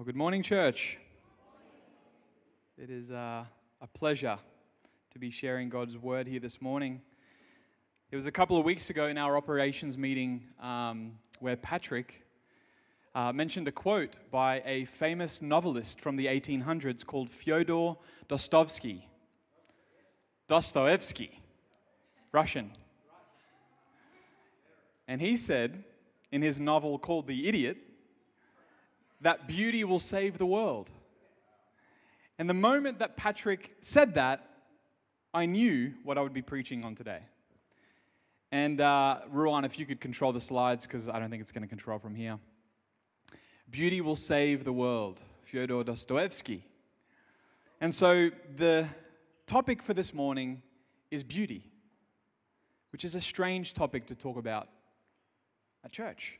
Well, good morning, church. It is uh, a pleasure to be sharing God's word here this morning. It was a couple of weeks ago in our operations meeting um, where Patrick uh, mentioned a quote by a famous novelist from the 1800s called Fyodor Dostoevsky. Dostoevsky, Russian. And he said in his novel called The Idiot that beauty will save the world. And the moment that Patrick said that, I knew what I would be preaching on today. And uh, Ruan, if you could control the slides, because I don't think it's going to control from here. Beauty will save the world, Fyodor Dostoevsky. And so the topic for this morning is beauty, which is a strange topic to talk about at church.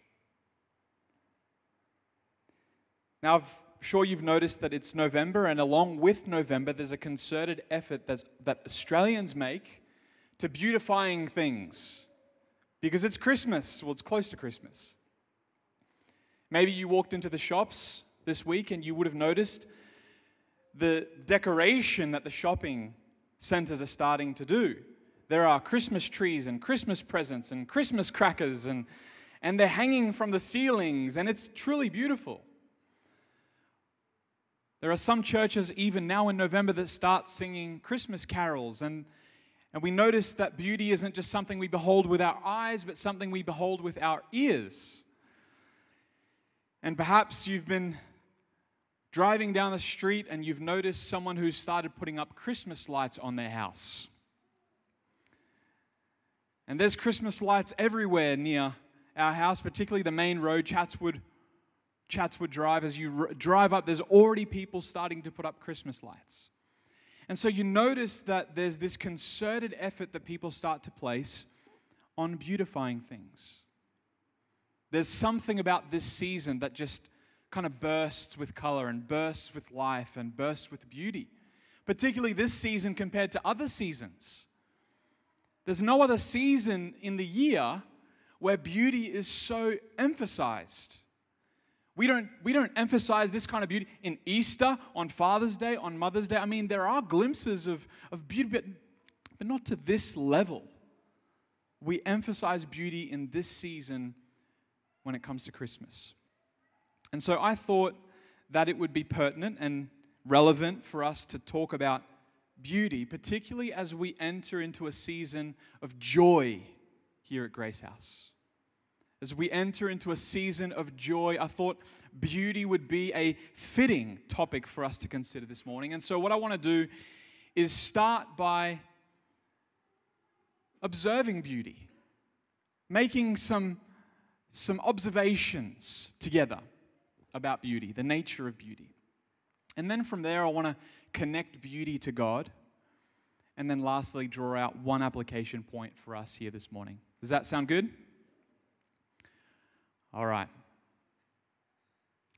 Now, I'm sure you've noticed that it's November, and along with November, there's a concerted effort that Australians make to beautifying things because it's Christmas. Well, it's close to Christmas. Maybe you walked into the shops this week and you would have noticed the decoration that the shopping centers are starting to do. There are Christmas trees and Christmas presents and Christmas crackers, and, and they're hanging from the ceilings, and it's truly beautiful. There are some churches, even now in November, that start singing Christmas carols, and, and we notice that beauty isn't just something we behold with our eyes, but something we behold with our ears. And perhaps you've been driving down the street and you've noticed someone who's started putting up Christmas lights on their house. And there's Christmas lights everywhere near our house, particularly the main road, Chatswood, Chatswood Drive. As you r- drive up, there's already people starting to put up Christmas lights. And so you notice that there's this concerted effort that people start to place on beautifying things. There's something about this season that just kind of bursts with color and bursts with life and bursts with beauty, particularly this season compared to other seasons. There's no other season in the year where beauty is so emphasized. We don't, we don't emphasize this kind of beauty in Easter, on Father's Day, on Mother's Day. I mean, there are glimpses of, of beauty, but, but not to this level. We emphasize beauty in this season when it comes to Christmas. And so I thought that it would be pertinent and relevant for us to talk about beauty, particularly as we enter into a season of joy here at Grace House. As we enter into a season of joy, I thought beauty would be a fitting topic for us to consider this morning. And so, what I want to do is start by observing beauty, making some some observations together about beauty, the nature of beauty. And then from there, I want to connect beauty to God. And then lastly, draw out one application point for us here this morning. Does that sound good? All right.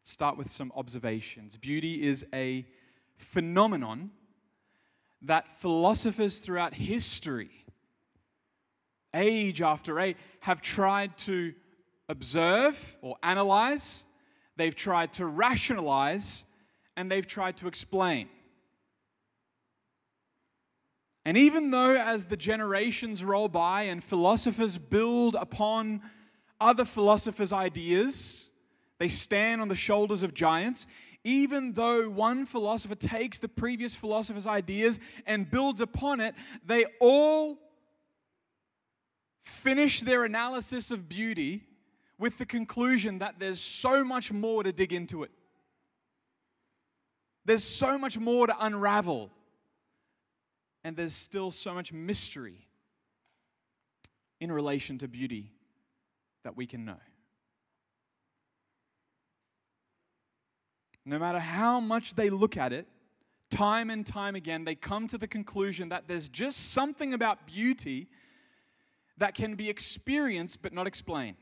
Start with some observations. Beauty is a phenomenon that philosophers throughout history, age after age, have tried to observe or analyze, they've tried to rationalize, and they've tried to explain. And even though, as the generations roll by and philosophers build upon other philosophers' ideas, they stand on the shoulders of giants. Even though one philosopher takes the previous philosopher's ideas and builds upon it, they all finish their analysis of beauty with the conclusion that there's so much more to dig into it. There's so much more to unravel. And there's still so much mystery in relation to beauty that we can know. No matter how much they look at it, time and time again, they come to the conclusion that there's just something about beauty that can be experienced but not explained.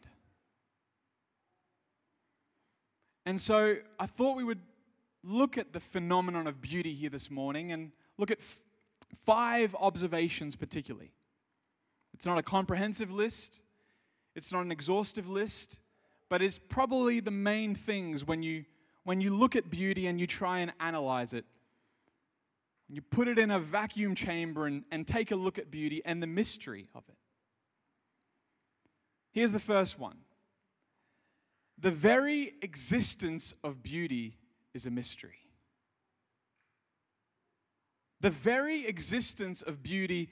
And so I thought we would look at the phenomenon of beauty here this morning and look at f- five observations, particularly. It's not a comprehensive list, it's not an exhaustive list, but it's probably the main things when you, when you look at beauty and you try and analyze it. You put it in a vacuum chamber and, and take a look at beauty and the mystery of it. Here's the first one the very existence of beauty is a mystery. The very existence of beauty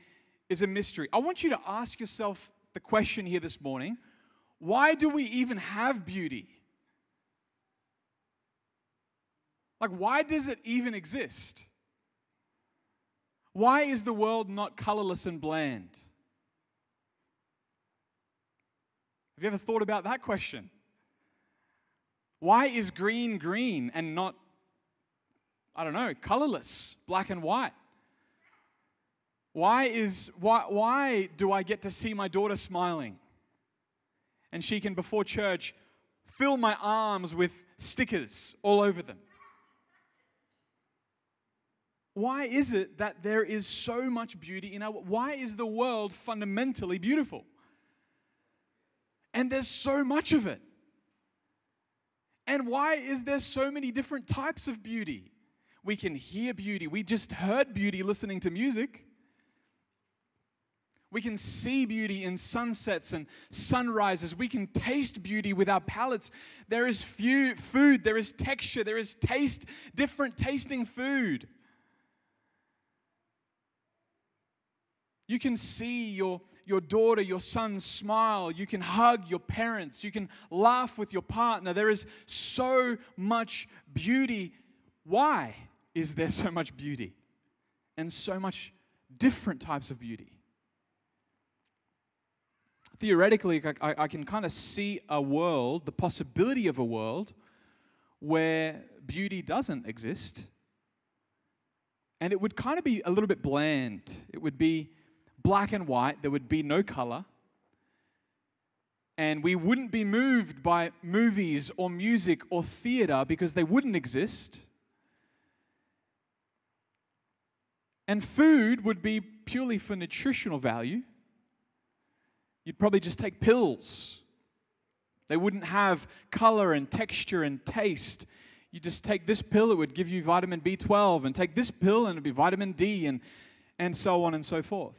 is a mystery. I want you to ask yourself the question here this morning why do we even have beauty? Like, why does it even exist? Why is the world not colorless and bland? Have you ever thought about that question? Why is green green and not, I don't know, colorless, black and white? Why, is, why, why do I get to see my daughter smiling? And she can, before church, fill my arms with stickers all over them. Why is it that there is so much beauty in our why is the world fundamentally beautiful? And there's so much of it. And why is there so many different types of beauty? We can hear beauty. We just heard beauty listening to music. We can see beauty in sunsets and sunrises. We can taste beauty with our palates. There is few, food, there is texture, there is taste, different tasting food. You can see your, your daughter, your son smile. You can hug your parents. You can laugh with your partner. There is so much beauty. Why is there so much beauty? And so much different types of beauty. Theoretically, I, I can kind of see a world, the possibility of a world, where beauty doesn't exist. And it would kind of be a little bit bland. It would be black and white, there would be no color. And we wouldn't be moved by movies or music or theater because they wouldn't exist. And food would be purely for nutritional value. You'd probably just take pills. They wouldn't have color and texture and taste. You just take this pill, it would give you vitamin B12, and take this pill, and it'd be vitamin D, and, and so on and so forth.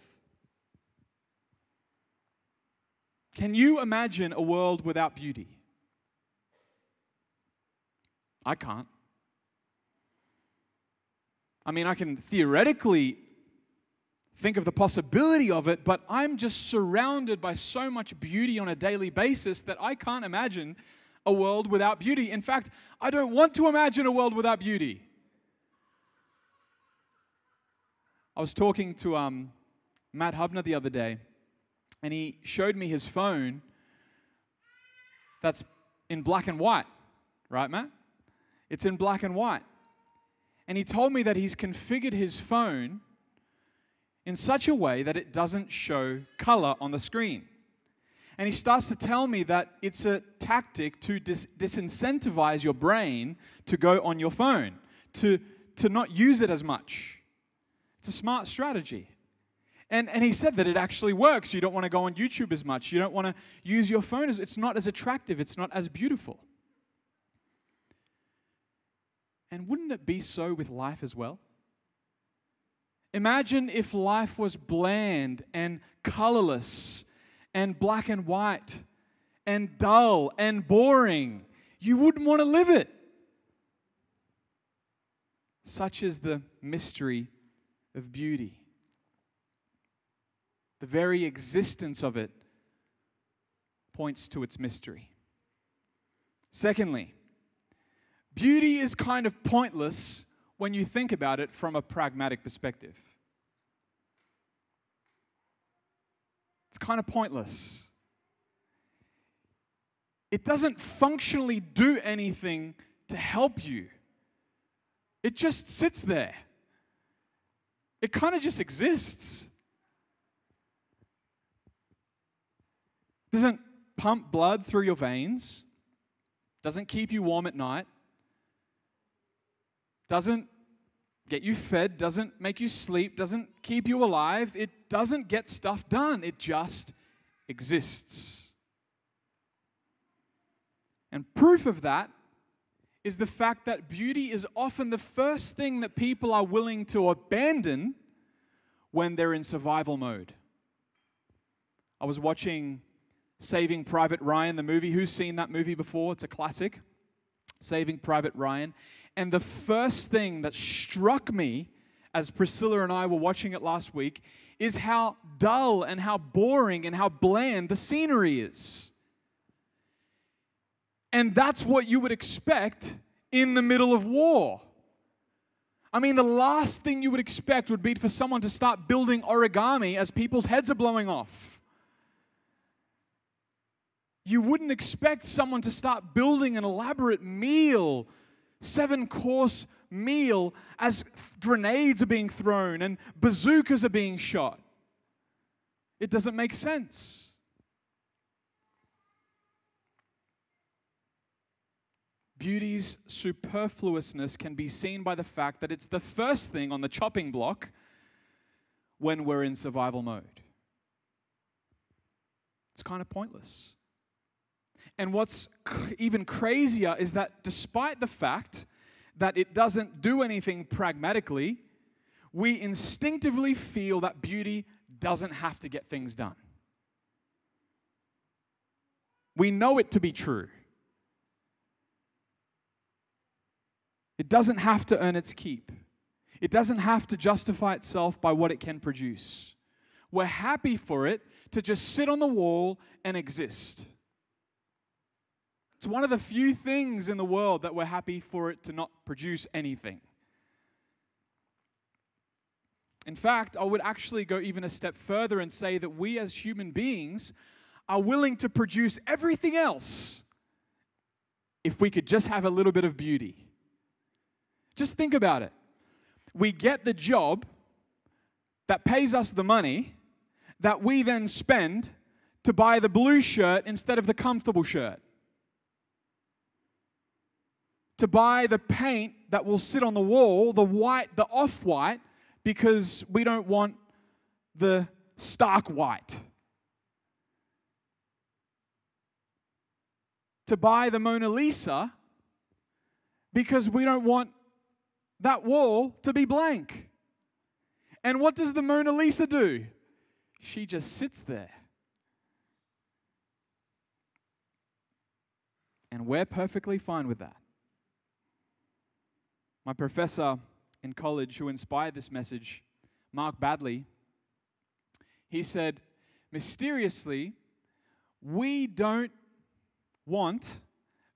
Can you imagine a world without beauty? I can't. I mean, I can theoretically think of the possibility of it, but I'm just surrounded by so much beauty on a daily basis that I can't imagine a world without beauty. In fact, I don't want to imagine a world without beauty. I was talking to um, Matt Hubner the other day, and he showed me his phone that's in black and white, right, Matt? It's in black and white. And he told me that he's configured his phone in such a way that it doesn't show color on the screen. And he starts to tell me that it's a tactic to dis- disincentivize your brain to go on your phone, to, to not use it as much. It's a smart strategy. And, and he said that it actually works. You don't want to go on YouTube as much. You don't want to use your phone as it's not as attractive, it's not as beautiful. And wouldn't it be so with life as well? Imagine if life was bland and colorless and black and white and dull and boring. You wouldn't want to live it. Such is the mystery of beauty. The very existence of it points to its mystery. Secondly, beauty is kind of pointless when you think about it from a pragmatic perspective. It's kind of pointless. It doesn't functionally do anything to help you, it just sits there. It kind of just exists. doesn't pump blood through your veins, doesn't keep you warm at night, doesn't get you fed, doesn't make you sleep, doesn't keep you alive. It doesn't get stuff done, it just exists. And proof of that is the fact that beauty is often the first thing that people are willing to abandon when they're in survival mode. I was watching Saving Private Ryan, the movie. Who's seen that movie before? It's a classic. Saving Private Ryan. And the first thing that struck me as Priscilla and I were watching it last week is how dull and how boring and how bland the scenery is. And that's what you would expect in the middle of war. I mean, the last thing you would expect would be for someone to start building origami as people's heads are blowing off. You wouldn't expect someone to start building an elaborate meal, seven course meal, as grenades are being thrown and bazookas are being shot. It doesn't make sense. Beauty's superfluousness can be seen by the fact that it's the first thing on the chopping block when we're in survival mode. It's kind of pointless. And what's even crazier is that despite the fact that it doesn't do anything pragmatically, we instinctively feel that beauty doesn't have to get things done. We know it to be true. It doesn't have to earn its keep. It doesn't have to justify itself by what it can produce. We're happy for it to just sit on the wall and exist. It's one of the few things in the world that we're happy for it to not produce anything. In fact, I would actually go even a step further and say that we as human beings are willing to produce everything else if we could just have a little bit of beauty. Just think about it. We get the job that pays us the money that we then spend to buy the blue shirt instead of the comfortable shirt. To buy the paint that will sit on the wall, the white, the off white, because we don't want the stark white. To buy the Mona Lisa because we don't want that wall to be blank. And what does the Mona Lisa do? She just sits there. And we're perfectly fine with that. My professor in college who inspired this message, Mark Badley, he said, mysteriously, we don't want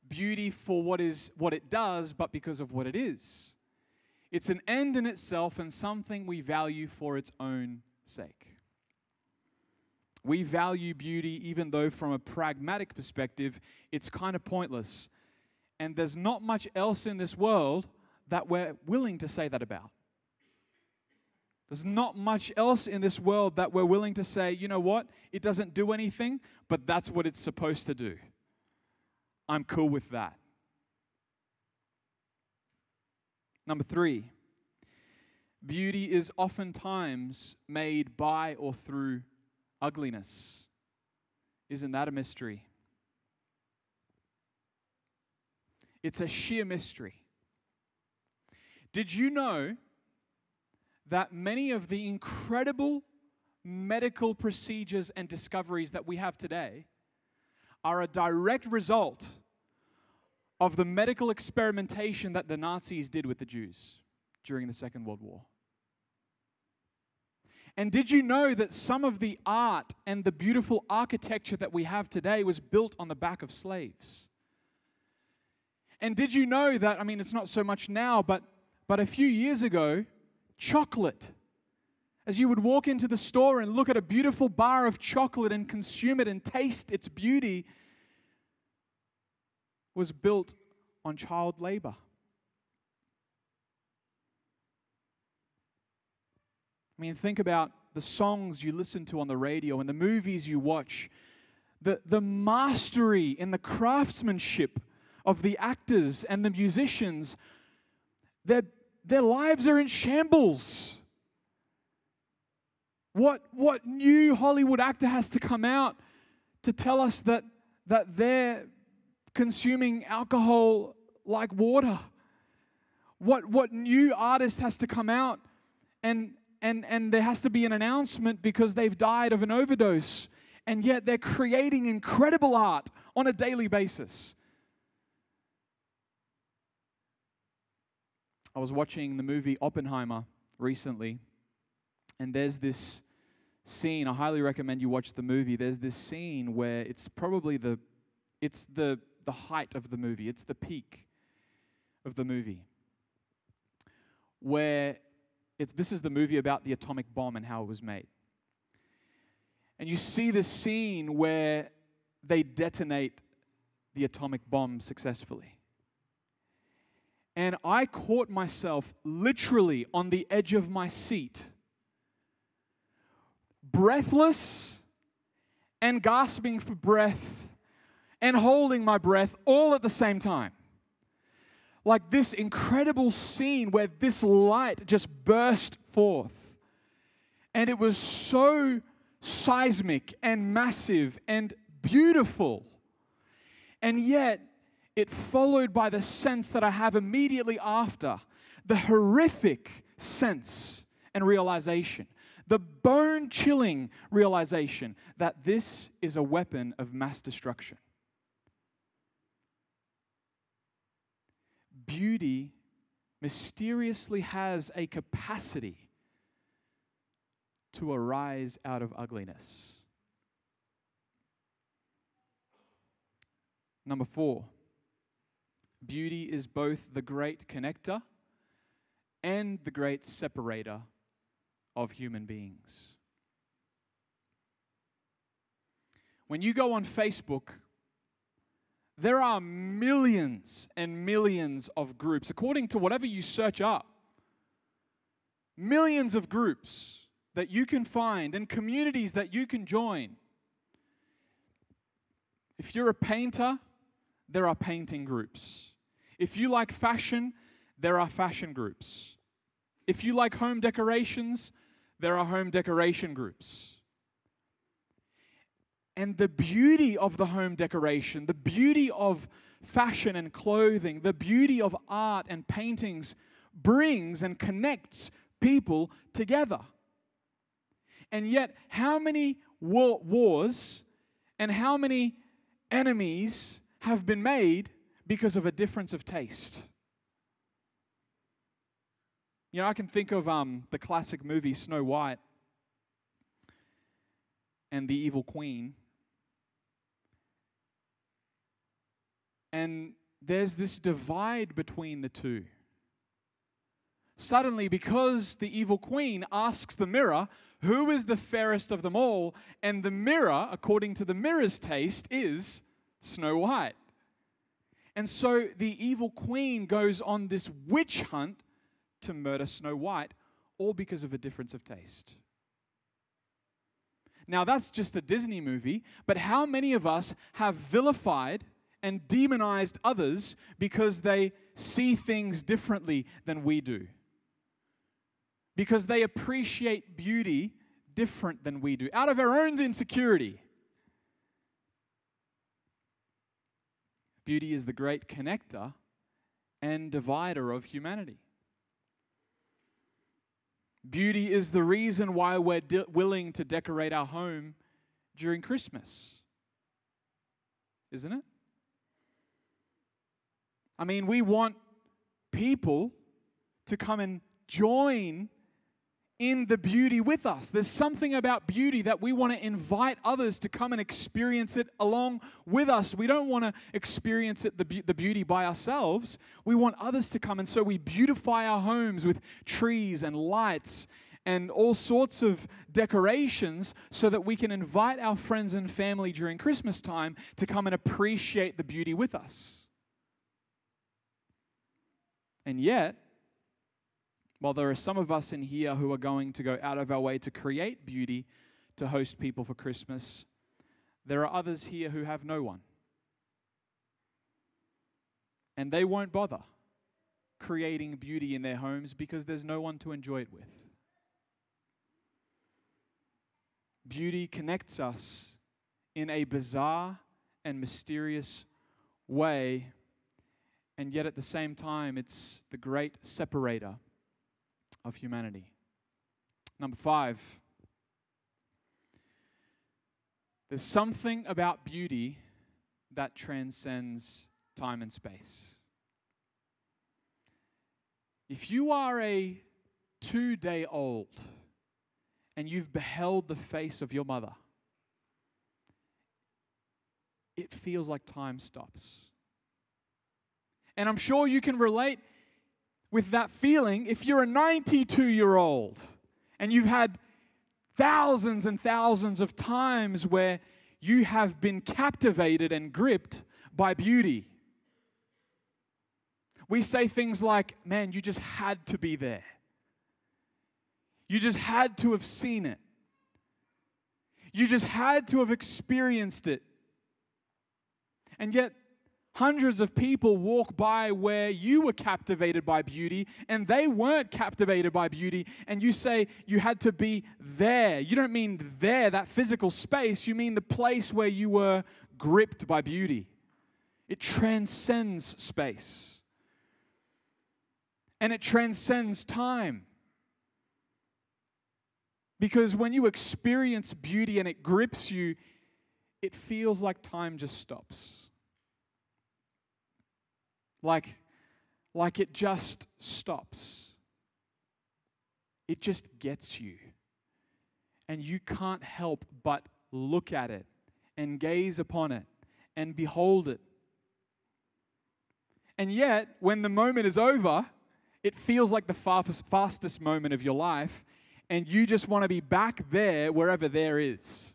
beauty for what is what it does, but because of what it is. It's an end in itself and something we value for its own sake. We value beauty even though, from a pragmatic perspective, it's kind of pointless. And there's not much else in this world that we're willing to say that about. There's not much else in this world that we're willing to say, you know what, it doesn't do anything, but that's what it's supposed to do. I'm cool with that. Number three, beauty is oftentimes made by or through ugliness. Isn't that a mystery? It's a sheer mystery. Did you know that many of the incredible medical procedures and discoveries that we have today are a direct result of the medical experimentation that the Nazis did with the Jews during the Second World War. And did you know that some of the art and the beautiful architecture that we have today was built on the back of slaves? And did you know that, I mean, it's not so much now, but, but a few years ago, chocolate, as you would walk into the store and look at a beautiful bar of chocolate and consume it and taste its beauty, was built on child labor. I mean, think about the songs you listen to on the radio and the movies you watch, the, the mastery and the craftsmanship of the actors and the musicians. Their, their lives are in shambles. What, what new Hollywood actor has to come out to tell us that, that they're consuming alcohol like water? What, what new artist has to come out and, and, and there has to be an announcement because they've died of an overdose, and yet they're creating incredible art on a daily basis. I was watching the movie Oppenheimer recently, and there's this scene. I highly recommend you watch the movie. There's this scene where it's probably the it's the the height of the movie. It's the peak of the movie. Where it, this is the movie about the atomic bomb and how it was made. And you see this scene where they detonate the atomic bomb successfully. And I caught myself literally on the edge of my seat, breathless and gasping for breath and holding my breath all at the same time. Like this incredible scene where this light just burst forth. And it was so seismic and massive and beautiful. And yet, it followed by the sense that I have immediately after the horrific sense and realization, the bone chilling realization that this is a weapon of mass destruction. Beauty mysteriously has a capacity to arise out of ugliness. Number four, beauty is both the great connector and the great separator of human beings. When you go on Facebook, there are millions and millions of groups, according to whatever you search up. Millions of groups that you can find and communities that you can join. If you're a painter, there are painting groups. If you like fashion, there are fashion groups. If you like home decorations, there are home decoration groups. And the beauty of the home decoration, the beauty of fashion and clothing, the beauty of art and paintings brings and connects people together. And yet, how many wars and how many enemies have been made because of a difference of taste? You know, I can think of um, the classic movie Snow White and the Evil Queen. And there's this divide between the two. Suddenly, because the evil queen asks the mirror, Who is the fairest of them all? And the mirror, according to the mirror's taste, is Snow White. And so the evil queen goes on this witch hunt to murder Snow White, all because of a difference of taste. Now, that's just a Disney movie, but how many of us have vilified and demonized others because they see things differently than we do. Because they appreciate beauty different than we do, out of our own insecurity. Beauty is the great connector and divider of humanity. Beauty is the reason why we're de- willing to decorate our home during Christmas, isn't it? I mean, we want people to come and join in the beauty with us. There's something about beauty that we want to invite others to come and experience it along with us. We don't want to experience it, the, be- the beauty by ourselves. We want others to come. And so we beautify our homes with trees and lights and all sorts of decorations so that we can invite our friends and family during Christmas time to come and appreciate the beauty with us. And yet, while there are some of us in here who are going to go out of our way to create beauty to host people for Christmas, there are others here who have no one. And they won't bother creating beauty in their homes because there's no one to enjoy it with. Beauty connects us in a bizarre and mysterious way And yet at the same time, it's the great separator of humanity. Number five, there's something about beauty that transcends time and space. If you are a two day old and you've beheld the face of your mother, it feels like time stops. And I'm sure you can relate with that feeling if you're a 92 year old and you've had thousands and thousands of times where you have been captivated and gripped by beauty. We say things like, man, you just had to be there. You just had to have seen it. You just had to have experienced it. And yet, hundreds of people walk by where you were captivated by beauty and they weren't captivated by beauty. And you say you had to be there. You don't mean there, that physical space. You mean the place where you were gripped by beauty. It transcends space and it transcends time. Because when you experience beauty and it grips you, it feels like time just stops. Like, like it just stops. It just gets you. And you can't help but look at it and gaze upon it and behold it. And yet, when the moment is over, it feels like the fastest, fastest moment of your life, and you just want to be back there wherever there is.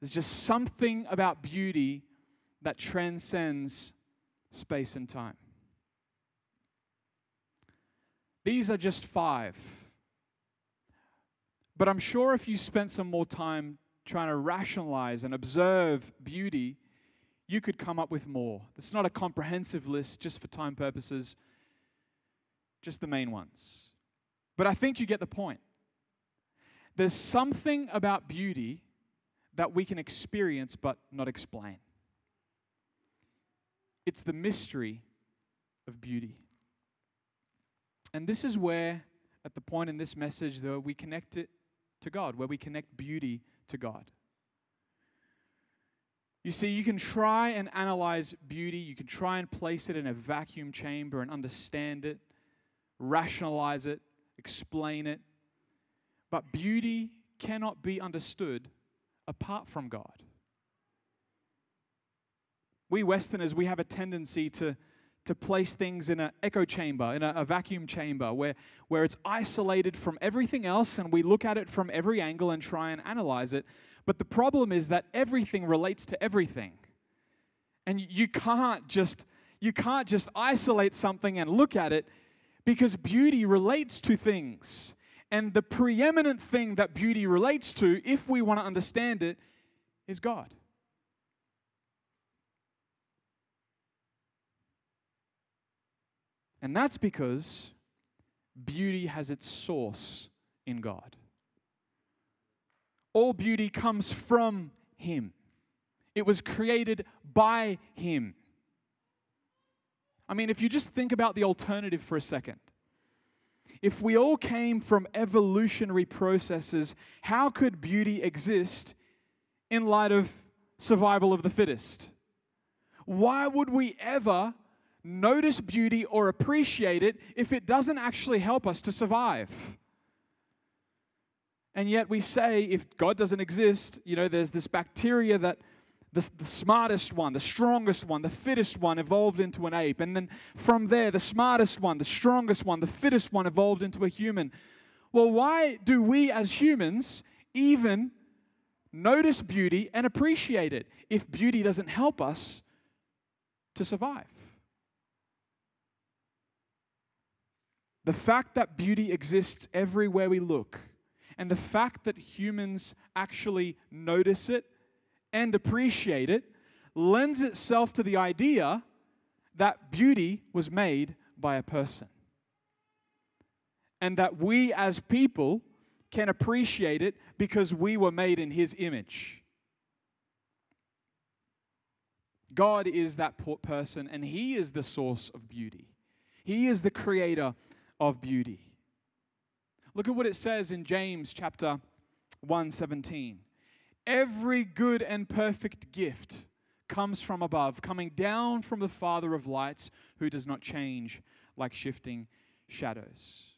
There's just something about beauty that transcends space and time. These are just five. But I'm sure if you spent some more time trying to rationalize and observe beauty, you could come up with more. Is not a comprehensive list just for time purposes just the main ones. But I think you get the point. There's something about beauty that we can experience but not explain. It's the mystery of beauty. And this is where, at the point in this message, though, we connect it to God, where we connect beauty to God. You see, you can try and analyze beauty, you can try and place it in a vacuum chamber and understand it rationalize it, explain it. But beauty cannot be understood apart from God. We Westerners, we have a tendency to, to place things in an echo chamber, in a, a, vacuum chamber, where, where it's isolated from everything else and we look at it from every angle and try and analyze it. But the problem is that everything relates to everything. And you can't just you can't just isolate something and look at it because beauty relates to things. And the preeminent thing that beauty relates to, if we want to understand it, is God. And that's because beauty has its source in God. All beauty comes from Him, it was created by Him. I mean, if you just think about the alternative for a second. If we all came from evolutionary processes, how could beauty exist in light of survival of the fittest? Why would we ever notice beauty or appreciate it if it doesn't actually help us to survive? And yet we say if God doesn't exist, you know, there's this bacteria that the, the smartest one, the strongest one, the fittest one evolved into an ape. And then from there, the smartest one, the strongest one, the fittest one evolved into a human. Well, why do we as humans even notice beauty and appreciate it if beauty doesn't help us to survive? The fact that beauty exists everywhere we look, and the fact that humans actually notice it and appreciate it lends itself to the idea that beauty was made by a person. And that we as people can appreciate it because we were made in his image. God is that person, and He is the source of beauty. He is the creator of beauty. Look at what it says in James chapter 1:17. Every good and perfect gift comes from above, coming down from the Father of lights, who does not change like shifting shadows.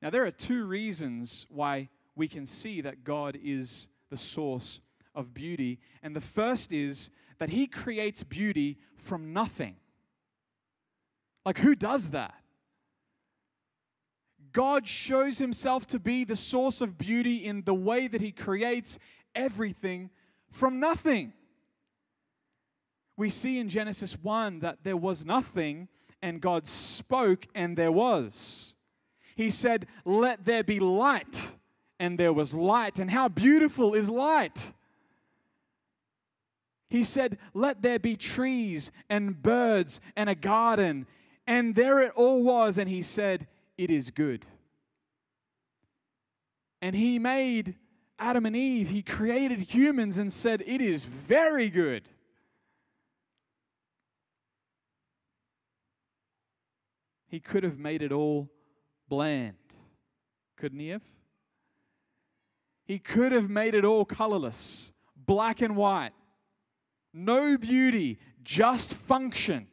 Now, there are two reasons why we can see that God is the source of beauty. And the first is that He creates beauty from nothing. Like, who does that? God shows Himself to be the source of beauty in the way that He creates everything from nothing. We see in Genesis 1 that there was nothing, and God spoke, and there was. He said, Let there be light, and there was light. And how beautiful is light! He said, Let there be trees and birds and a garden. And there it all was. And he said, It is good. And he made Adam and Eve, he created humans and said, It is very good. He could have made it all bland, couldn't he have? He could have made it all colorless, black and white, no beauty, just function.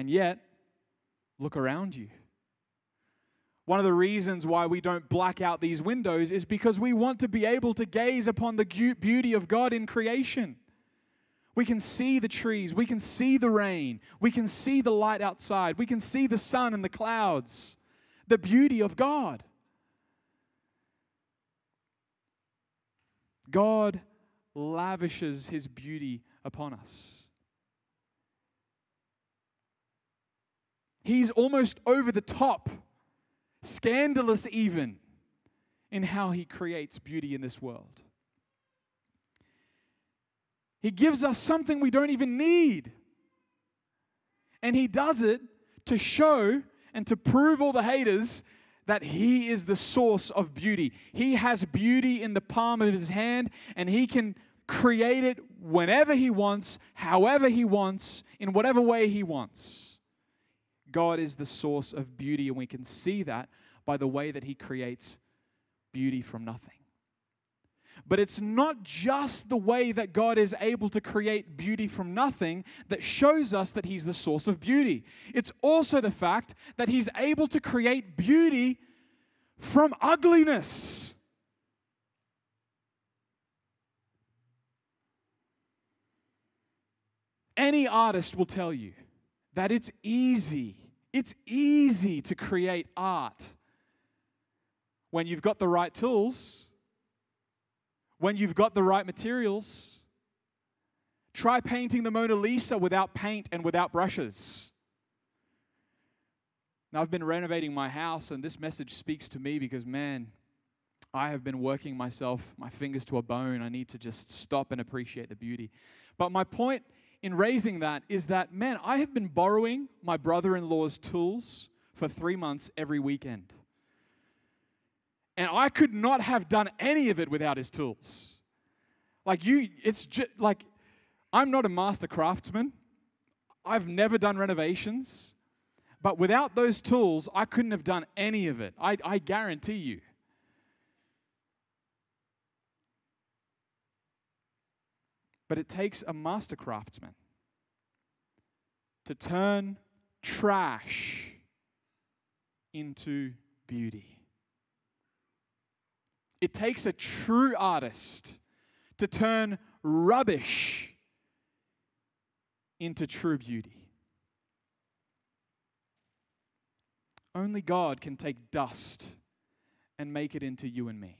And yet, look around you. One of the reasons why we don't black out these windows is because we want to be able to gaze upon the beauty of God in creation. We can see the trees, we can see the rain, we can see the light outside, we can see the sun and the clouds, the beauty of God. God lavishes his beauty upon us. He's almost over the top scandalous even in how he creates beauty in this world. He gives us something we don't even need. And he does it to show and to prove all the haters that he is the source of beauty. He has beauty in the palm of his hand and he can create it whenever he wants, however he wants, in whatever way he wants. God is the source of beauty, and we can see that by the way that He creates beauty from nothing. But it's not just the way that God is able to create beauty from nothing that shows us that He's the source of beauty. It's also the fact that He's able to create beauty from ugliness. Any artist will tell you that it's easy it's easy to create art when you've got the right tools, when you've got the right materials. Try painting the Mona Lisa without paint and without brushes. Now, I've been renovating my house, and this message speaks to me because, man, I have been working myself, my fingers to a bone. I need to just stop and appreciate the beauty. But my point in raising that is that, man, I have been borrowing my brother in law's tools for three months every weekend. And I could not have done any of it without his tools. Like, you, it's just like, I'm not a master craftsman. I've never done renovations. But without those tools, I couldn't have done any of it. I, I guarantee you. But it takes a master craftsman to turn trash into beauty. It takes a true artist to turn rubbish into true beauty. Only God can take dust and make it into you and me.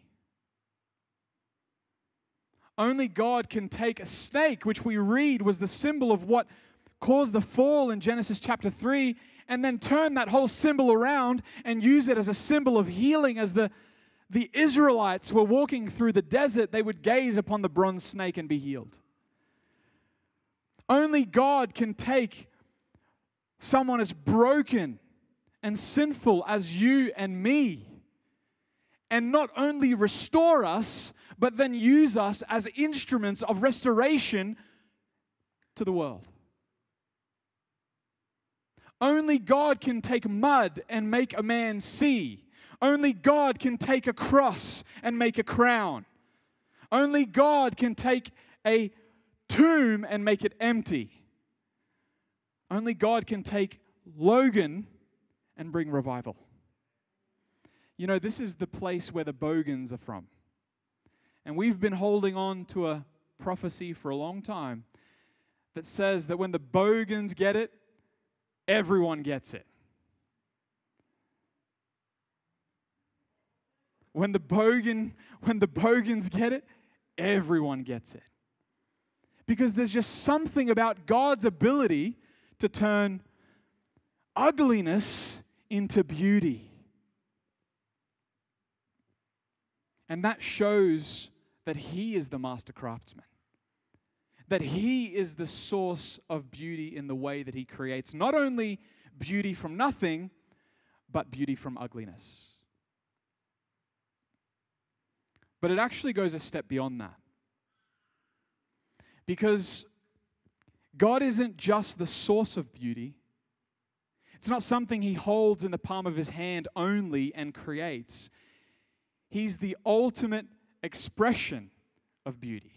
Only God can take a snake, which we read was the symbol of what caused the fall in Genesis chapter 3, and then turn that whole symbol around and use it as a symbol of healing. As the, the Israelites were walking through the desert, they would gaze upon the bronze snake and be healed. Only God can take someone as broken and sinful as you and me and not only restore us, but then use us as instruments of restoration to the world. Only God can take mud and make a man see. Only God can take a cross and make a crown. Only God can take a tomb and make it empty. Only God can take Logan and bring revival. You know, this is the place where the Bogans are from. And we've been holding on to a prophecy for a long time that says that when the Bogans get it, everyone gets it. When the Bogan, when the Bogans get it, everyone gets it. Because there's just something about God's ability to turn ugliness into beauty. And that shows that He is the master craftsman. That He is the source of beauty in the way that He creates not only beauty from nothing, but beauty from ugliness. But it actually goes a step beyond that. Because God isn't just the source of beauty, it's not something He holds in the palm of His hand only and creates. He's the ultimate expression of beauty.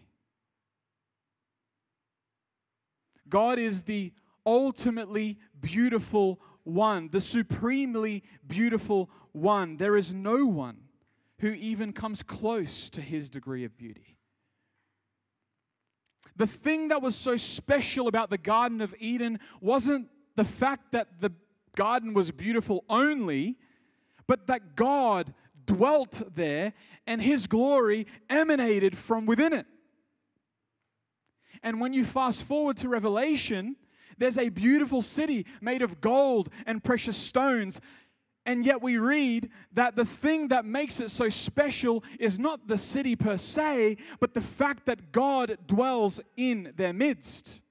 God is the ultimately beautiful one, the supremely beautiful one. There is no one who even comes close to his degree of beauty. The thing that was so special about the Garden of Eden wasn't the fact that the garden was beautiful only, but that God dwelt there and his glory emanated from within it. And when you fast forward to Revelation, there's a beautiful city made of gold and precious stones and yet we read that the thing that makes it so special is not the city per se, but the fact that God dwells in their midst.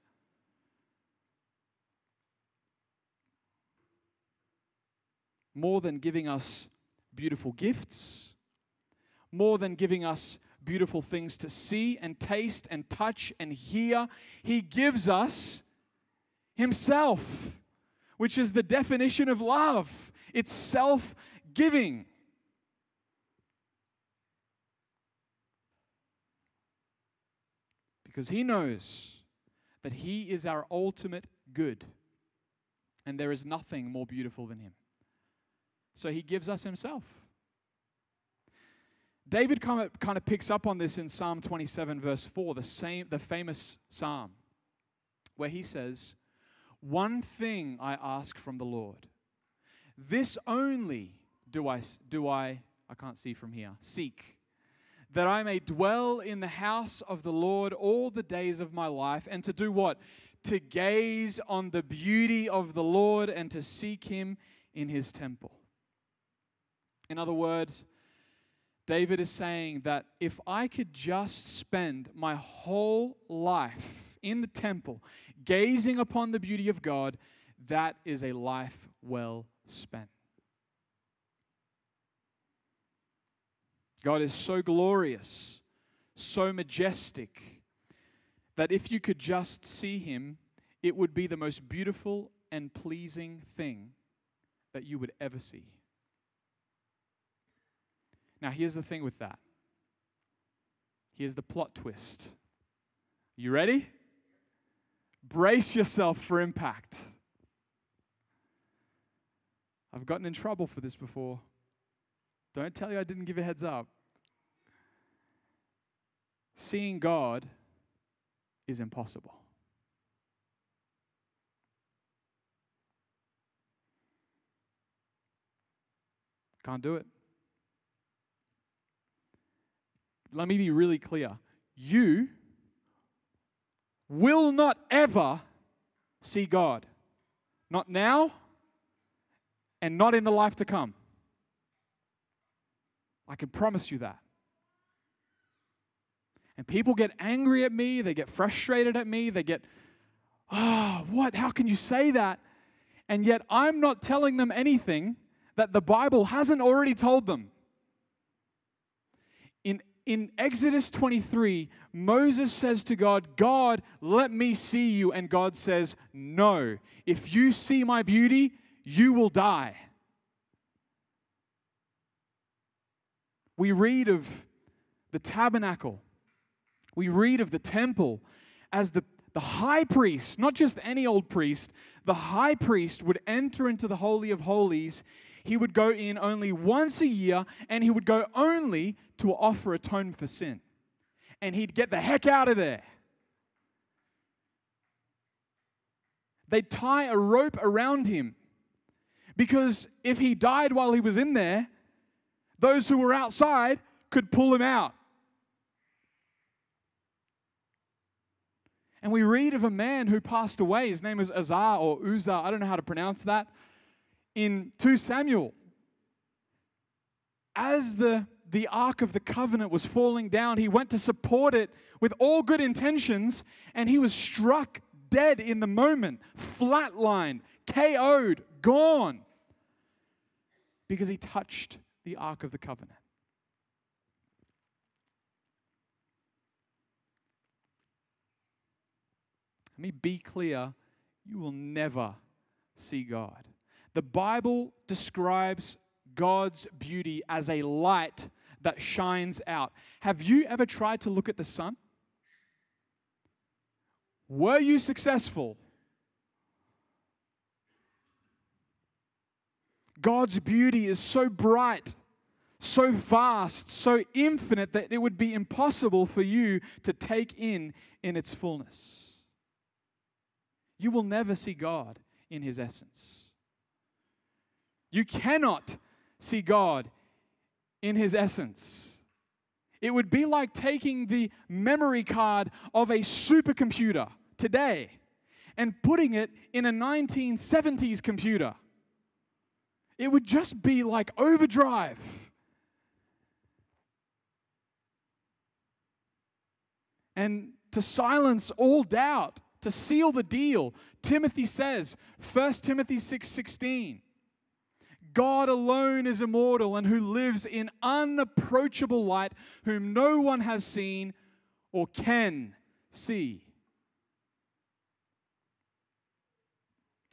More than giving us beautiful gifts, more than giving us beautiful things to see and taste and touch and hear, He gives us Himself, which is the definition of love. It's self giving. Because he knows that he is our ultimate good, and there is nothing more beautiful than him. So he gives us himself. David kind of, kind of picks up on this in Psalm 27, verse 4, the, same, the famous psalm, where he says, One thing I ask from the Lord this only do I, do I, I can't see from here, seek, that I may dwell in the house of the Lord all the days of my life, and to do what? To gaze on the beauty of the Lord and to seek him in his temple. In other words, David is saying that if I could just spend my whole life in the temple, gazing upon the beauty of God, that is a life well spent. God is so glorious, so majestic, that if you could just see Him, it would be the most beautiful and pleasing thing that you would ever see. Now, here's the thing with that. Here's the plot twist. You ready? Brace yourself for impact. I've gotten in trouble for this before. Don't tell you I didn't give a heads up. Seeing God is impossible. Can't do it. Let me be really clear. You will not ever see God. Not now, and not in the life to come. I can promise you that. And people get angry at me, they get frustrated at me, they get, oh, what? How can you say that? And yet I'm not telling them anything that the Bible hasn't already told them. In, Exodus 23, Moses says to God, God, let me see you. And God says, No. If you see my beauty, you will die. We read of the tabernacle, we read of the temple as the, the high priest, not just any old priest, the high priest would enter into the Holy of Holies. He would go in only once a year and he would go only to offer atonement for sin. And he'd get the heck out of there. They'd tie a rope around him because if he died while he was in there, those who were outside could pull him out. And we read of a man who passed away. His name is Azar or Uzzah. I don't know how to pronounce that. In 2 Samuel. As the, the Ark of the Covenant was falling down, he went to support it with all good intentions, and he was struck dead in the moment, flatlined, KO'd, gone, because he touched the Ark of the Covenant. Let me be clear you will never see God. The Bible describes God's beauty as a light that shines out. Have you ever tried to look at the sun? Were you successful? God's beauty is so bright, so vast, so infinite that it would be impossible for you to take in in its fullness. You will never see God in his essence. You cannot see God in his essence. It would be like taking the memory card of a supercomputer today and putting it in a 1970s computer. It would just be like overdrive. And to silence all doubt, to seal the deal, Timothy says, 1 Timothy 6:16, God alone is immortal and who lives in unapproachable light, whom no one has seen or can see.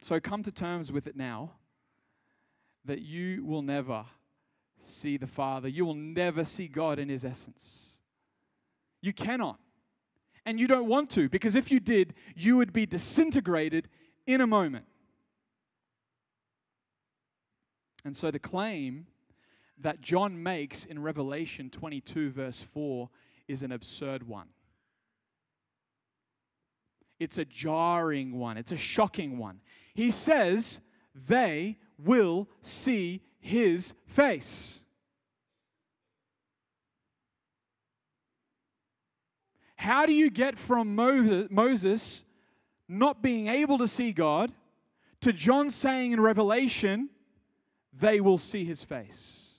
So come to terms with it now that you will never see the Father. You will never see God in His essence. You cannot. And you don't want to, because if you did, you would be disintegrated in a moment. And so the claim that John makes in Revelation 22, verse 4, is an absurd one. It's a jarring one, it's a shocking one. He says, They will see his face. How do you get from Moses not being able to see God to John saying in Revelation, they will see his face?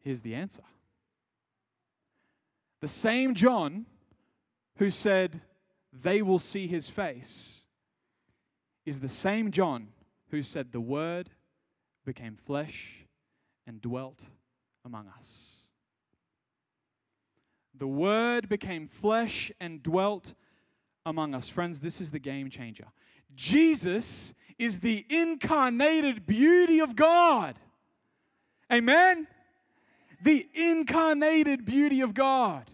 Here's the answer. The same John who said, they will see his face is the same John who said, The Word became flesh and dwelt among us. The Word became flesh and dwelt among us. Friends, this is the game changer. Jesus is the incarnated beauty of God. Amen? The incarnated beauty of God.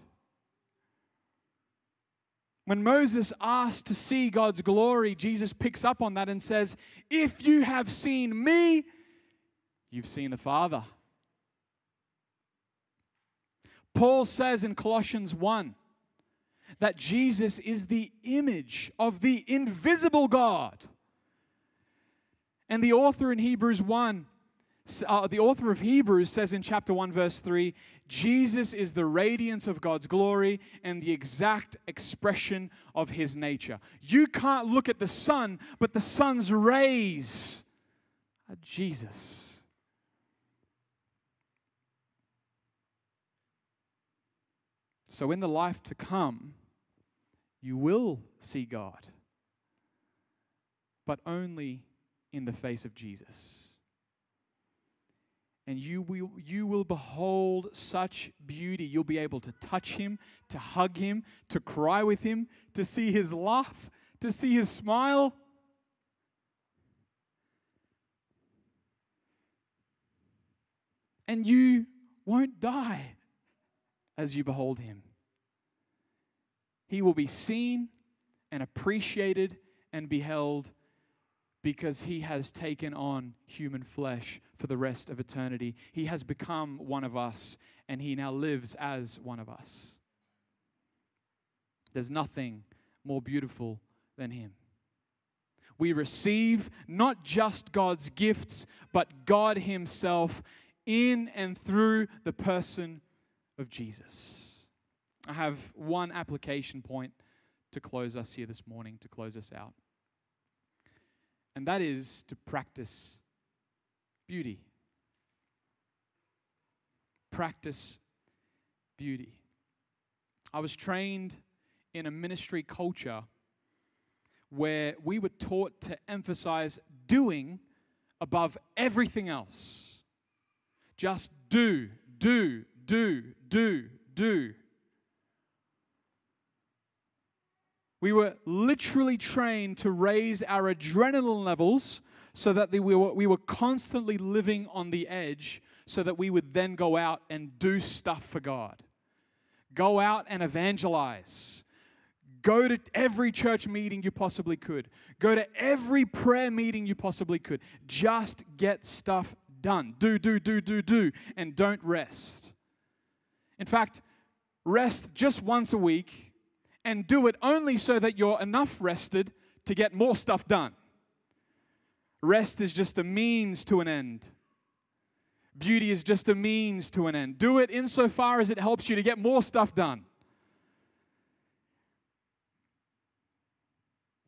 When Moses asked to see God's glory, Jesus picks up on that and says, If you have seen me, you've seen the Father. Paul says in Colossians 1 that Jesus is the image of the invisible God. And the author in Hebrews 1 uh, the author of Hebrews says in chapter 1, verse 3 Jesus is the radiance of God's glory and the exact expression of his nature. You can't look at the sun, but the sun's rays are Jesus. So, in the life to come, you will see God, but only in the face of Jesus. And you will, you will behold such beauty. You'll be able to touch him, to hug him, to cry with him, to see his laugh, to see his smile. And you won't die as you behold him. He will be seen and appreciated and beheld because he has taken on human flesh for the rest of eternity. He has become one of us, and he now lives as one of us. There's nothing more beautiful than him. We receive not just God's gifts, but God Himself in and through the person of Jesus. I have one application point to close us here this morning, to close us out and that is to practice beauty. Practice beauty. I was trained in a ministry culture where we were taught to emphasize doing above everything else. Just do, do, do, do, do. We were literally trained to raise our adrenaline levels so that we were, we were constantly living on the edge so that we would then go out and do stuff for God. Go out and evangelize. Go to every church meeting you possibly could. Go to every prayer meeting you possibly could. Just get stuff done. Do, do, do, do, do, and don't rest. In fact, rest just once a week and do it only so that you're enough rested to get more stuff done. Rest is just a means to an end. Beauty is just a means to an end. Do it insofar as it helps you to get more stuff done.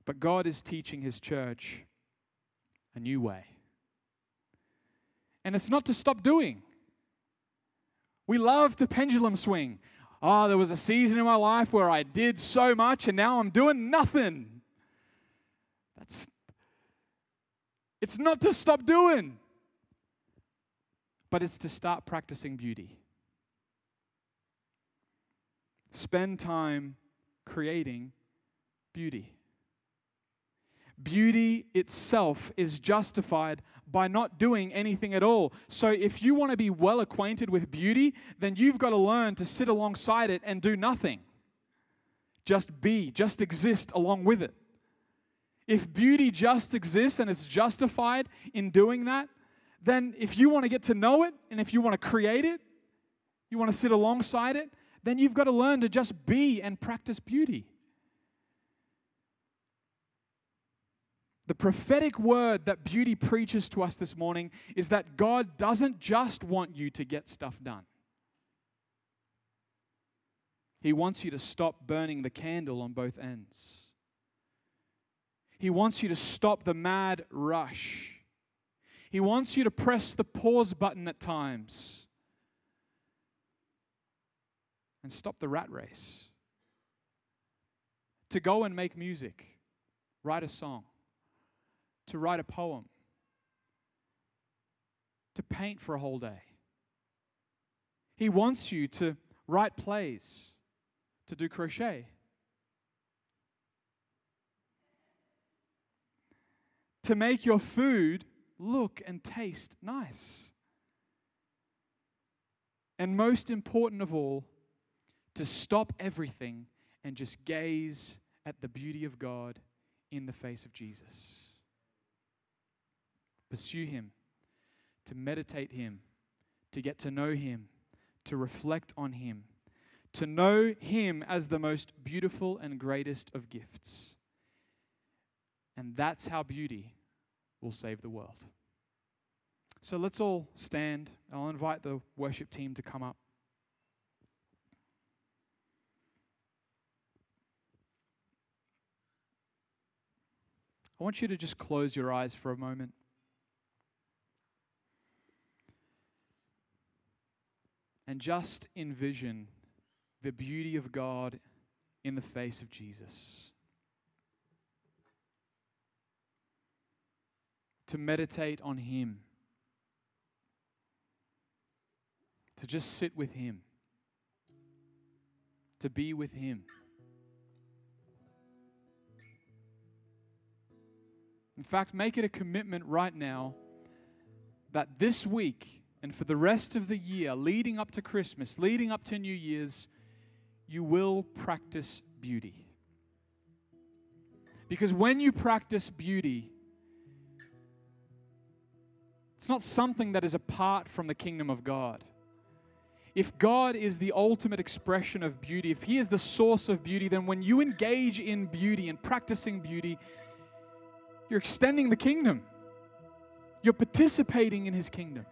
But God is teaching His church a new way. And it's not to stop doing. We love to pendulum swing oh, there was a season in my life where I did so much and now I'm doing nothing. That's it's not to stop doing, but it's to start practicing beauty. Spend time creating beauty. Beauty itself is justified by not doing anything at all. So, if you want to be well acquainted with beauty, then you've got to learn to sit alongside it and do nothing. Just be, just exist along with it. If beauty just exists and it's justified in doing that, then if you want to get to know it and if you want to create it, you want to sit alongside it, then you've got to learn to just be and practice beauty. The prophetic word that beauty preaches to us this morning is that God doesn't just want you to get stuff done. He wants you to stop burning the candle on both ends. He wants you to stop the mad rush. He wants you to press the pause button at times and stop the rat race. To go and make music, write a song to write a poem, to paint for a whole day. He wants you to write plays, to do crochet. To make your food look and taste nice. And most important of all, to stop everything and just gaze at the beauty of God in the face of Jesus pursue Him, to meditate Him, to get to know Him, to reflect on Him, to know Him as the most beautiful and greatest of gifts. And that's how beauty will save the world. So let's all stand. I'll invite the worship team to come up. I want you to just close your eyes for a moment. And just envision the beauty of God in the face of Jesus. to meditate on Him, to just sit with Him, to be with Him. In fact, make it a commitment right now that this week and for the rest of the year, leading up to Christmas, leading up to New Year's, you will practice beauty. Because when you practice beauty, it's not something that is apart from the kingdom of God. If God is the ultimate expression of beauty, if He is the source of beauty, then when you engage in beauty and practicing beauty, you're extending the kingdom. You're participating in His kingdom.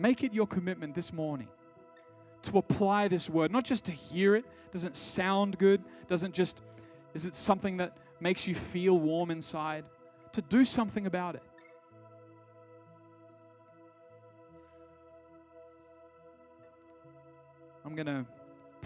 Make it your commitment this morning to apply this word, not just to hear it, doesn't sound good, doesn't just, is it something that makes you feel warm inside? To do something about it. I'm going to